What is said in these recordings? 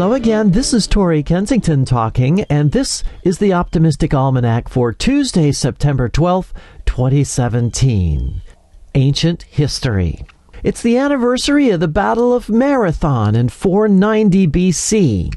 Hello again. This is Tori Kensington talking, and this is the Optimistic Almanac for Tuesday, September 12th, 2017. Ancient History. It's the anniversary of the Battle of Marathon in 490 BC.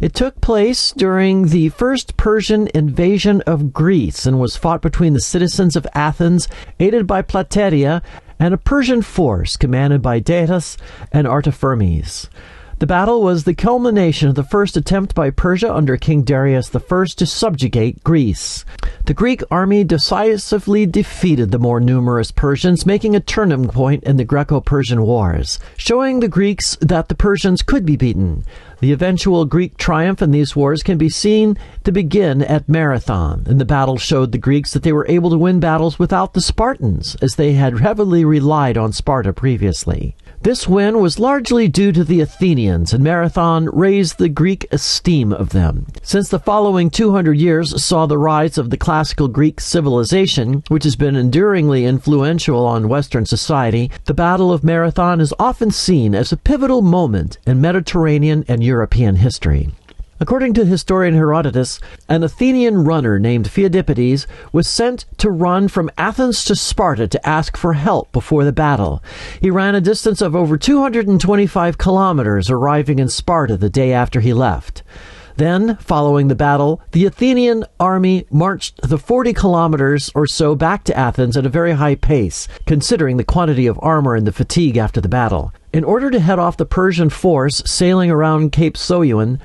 It took place during the first Persian invasion of Greece and was fought between the citizens of Athens, aided by Plataea, and a Persian force commanded by Datis and Artaphernes. The battle was the culmination of the first attempt by Persia under King Darius I to subjugate Greece. The Greek army decisively defeated the more numerous Persians, making a turning point in the Greco Persian Wars, showing the Greeks that the Persians could be beaten. The eventual Greek triumph in these wars can be seen to begin at Marathon, and the battle showed the Greeks that they were able to win battles without the Spartans, as they had heavily relied on Sparta previously. This win was largely due to the Athenians, and Marathon raised the Greek esteem of them. Since the following 200 years saw the rise of the classical Greek civilization, which has been enduringly influential on Western society, the Battle of Marathon is often seen as a pivotal moment in Mediterranean and European history. According to historian Herodotus, an Athenian runner named Pheidippides was sent to run from Athens to Sparta to ask for help before the battle. He ran a distance of over 225 kilometers, arriving in Sparta the day after he left. Then, following the battle, the Athenian army marched the 40 kilometers or so back to Athens at a very high pace, considering the quantity of armor and the fatigue after the battle. In order to head off the Persian force sailing around Cape Sounion,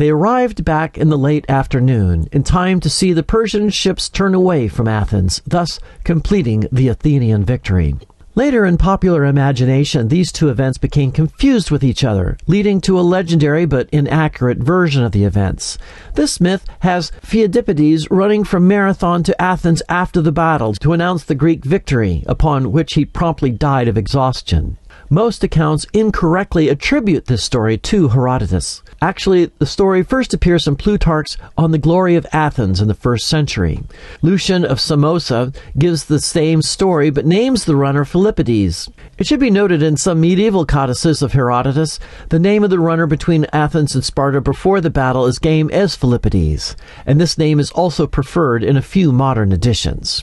they arrived back in the late afternoon, in time to see the Persian ships turn away from Athens, thus completing the Athenian victory. Later in popular imagination, these two events became confused with each other, leading to a legendary but inaccurate version of the events. This myth has Pheidippides running from Marathon to Athens after the battle to announce the Greek victory, upon which he promptly died of exhaustion. Most accounts incorrectly attribute this story to Herodotus. Actually, the story first appears in Plutarch's On the Glory of Athens in the first century. Lucian of Samosata gives the same story but names the runner Philippides. It should be noted in some medieval codices of Herodotus, the name of the runner between Athens and Sparta before the battle is game as Philippides, and this name is also preferred in a few modern editions.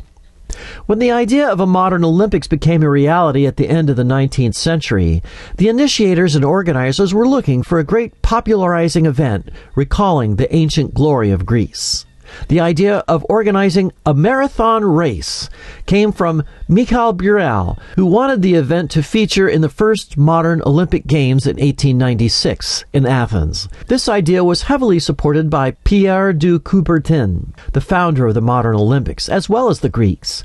When the idea of a modern Olympics became a reality at the end of the 19th century, the initiators and organizers were looking for a great popularizing event recalling the ancient glory of Greece. The idea of organizing a marathon race came from Michel Bréal, who wanted the event to feature in the first modern Olympic Games in 1896 in Athens. This idea was heavily supported by Pierre de Coubertin, the founder of the modern Olympics, as well as the Greeks.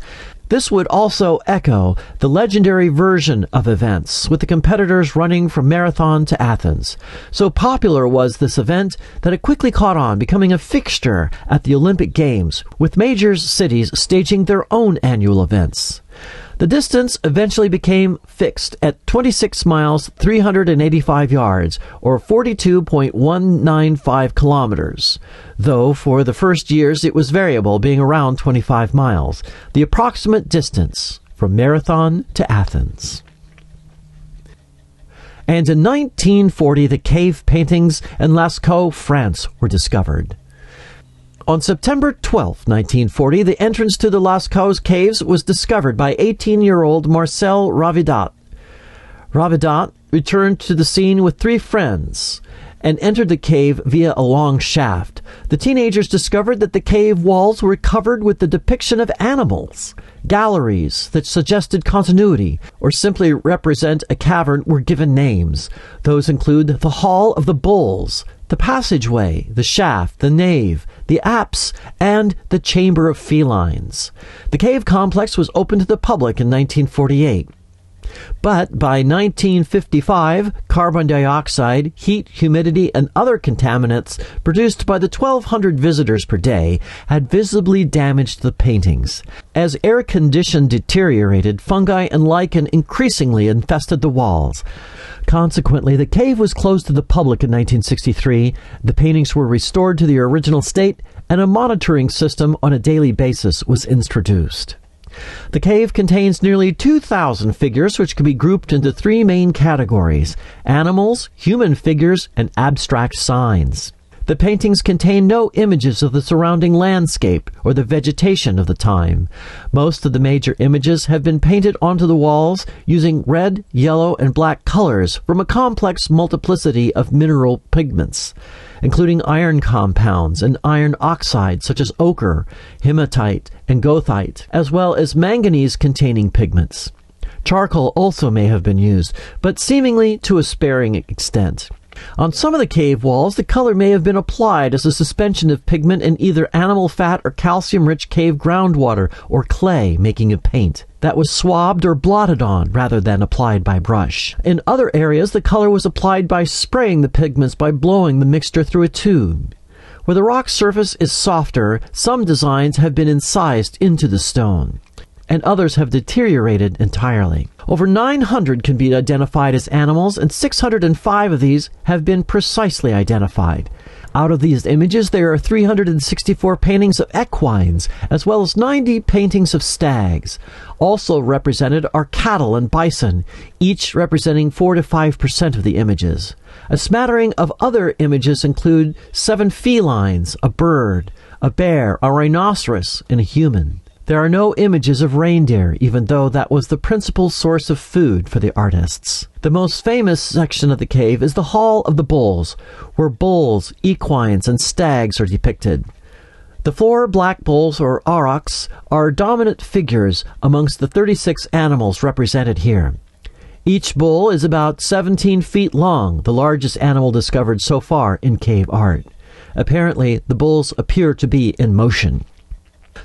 This would also echo the legendary version of events, with the competitors running from Marathon to Athens. So popular was this event that it quickly caught on, becoming a fixture at the Olympic Games, with major cities staging their own annual events. The distance eventually became fixed at 26 miles 385 yards, or 42.195 kilometers, though for the first years it was variable, being around 25 miles, the approximate distance from Marathon to Athens. And in 1940, the cave paintings in Lascaux, France, were discovered. On September 12, 1940, the entrance to the Lascaux caves was discovered by 18 year old Marcel Ravidat. Ravidat returned to the scene with three friends and entered the cave via a long shaft. The teenagers discovered that the cave walls were covered with the depiction of animals. Galleries that suggested continuity or simply represent a cavern were given names. Those include the Hall of the Bulls, the passageway, the shaft, the nave, the apse, and the chamber of felines. The cave complex was opened to the public in 1948. But by 1955, carbon dioxide, heat, humidity, and other contaminants produced by the 1,200 visitors per day had visibly damaged the paintings. As air condition deteriorated, fungi and lichen increasingly infested the walls. Consequently, the cave was closed to the public in 1963, the paintings were restored to their original state, and a monitoring system on a daily basis was introduced. The cave contains nearly 2,000 figures, which can be grouped into three main categories animals, human figures, and abstract signs. The paintings contain no images of the surrounding landscape or the vegetation of the time. Most of the major images have been painted onto the walls using red, yellow, and black colors from a complex multiplicity of mineral pigments, including iron compounds and iron oxides such as ochre, hematite, and goethite, as well as manganese containing pigments. Charcoal also may have been used, but seemingly to a sparing extent. On some of the cave walls, the color may have been applied as a suspension of pigment in either animal fat or calcium rich cave groundwater or clay, making a paint that was swabbed or blotted on rather than applied by brush. In other areas, the color was applied by spraying the pigments by blowing the mixture through a tube. Where the rock surface is softer, some designs have been incised into the stone and others have deteriorated entirely. Over 900 can be identified as animals, and 605 of these have been precisely identified. Out of these images, there are 364 paintings of equines, as well as 90 paintings of stags. Also represented are cattle and bison, each representing 4 to 5% of the images. A smattering of other images include seven felines, a bird, a bear, a rhinoceros, and a human. There are no images of reindeer, even though that was the principal source of food for the artists. The most famous section of the cave is the Hall of the Bulls, where bulls, equines, and stags are depicted. The four black bulls, or aurochs, are dominant figures amongst the 36 animals represented here. Each bull is about 17 feet long, the largest animal discovered so far in cave art. Apparently, the bulls appear to be in motion.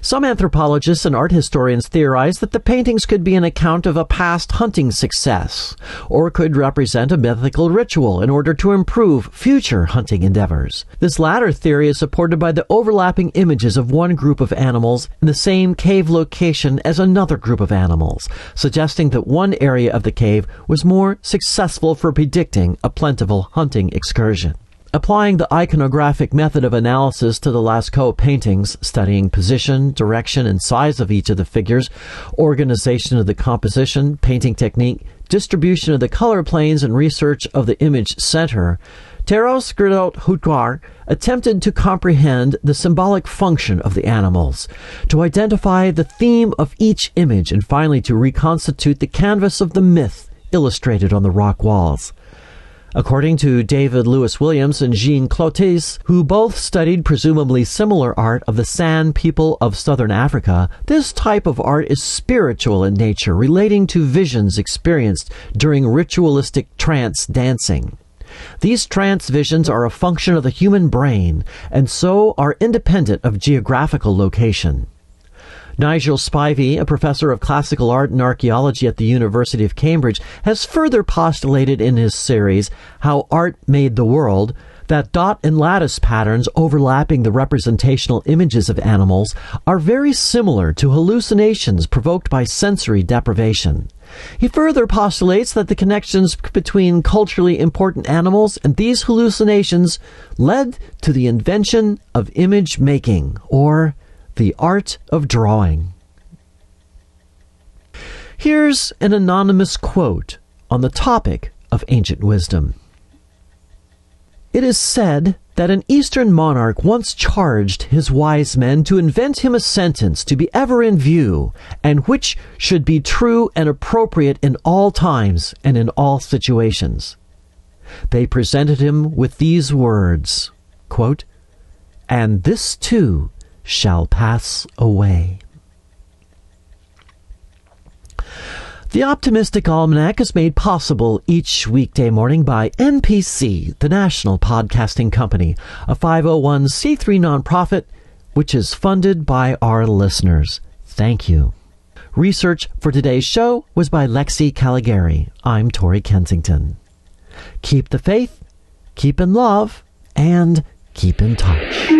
Some anthropologists and art historians theorize that the paintings could be an account of a past hunting success, or could represent a mythical ritual in order to improve future hunting endeavors. This latter theory is supported by the overlapping images of one group of animals in the same cave location as another group of animals, suggesting that one area of the cave was more successful for predicting a plentiful hunting excursion. Applying the iconographic method of analysis to the Lascaux paintings, studying position, direction, and size of each of the figures, organization of the composition, painting technique, distribution of the color planes, and research of the image center, Thérèse Guiot-Houdart attempted to comprehend the symbolic function of the animals, to identify the theme of each image, and finally to reconstitute the canvas of the myth illustrated on the rock walls. According to David Lewis Williams and Jean Clottes, who both studied presumably similar art of the San people of southern Africa, this type of art is spiritual in nature, relating to visions experienced during ritualistic trance dancing. These trance visions are a function of the human brain, and so are independent of geographical location. Nigel Spivey, a professor of classical art and archaeology at the University of Cambridge, has further postulated in his series How Art Made the World that dot and lattice patterns overlapping the representational images of animals are very similar to hallucinations provoked by sensory deprivation. He further postulates that the connections between culturally important animals and these hallucinations led to the invention of image making, or the Art of Drawing. Here's an anonymous quote on the topic of ancient wisdom. It is said that an Eastern monarch once charged his wise men to invent him a sentence to be ever in view, and which should be true and appropriate in all times and in all situations. They presented him with these words quote, And this too shall pass away. The Optimistic Almanac is made possible each weekday morning by NPC, the National Podcasting Company, a 501c3 nonprofit which is funded by our listeners. Thank you. Research for today's show was by Lexi Caligari. I'm Tori Kensington. Keep the faith, keep in love, and keep in touch.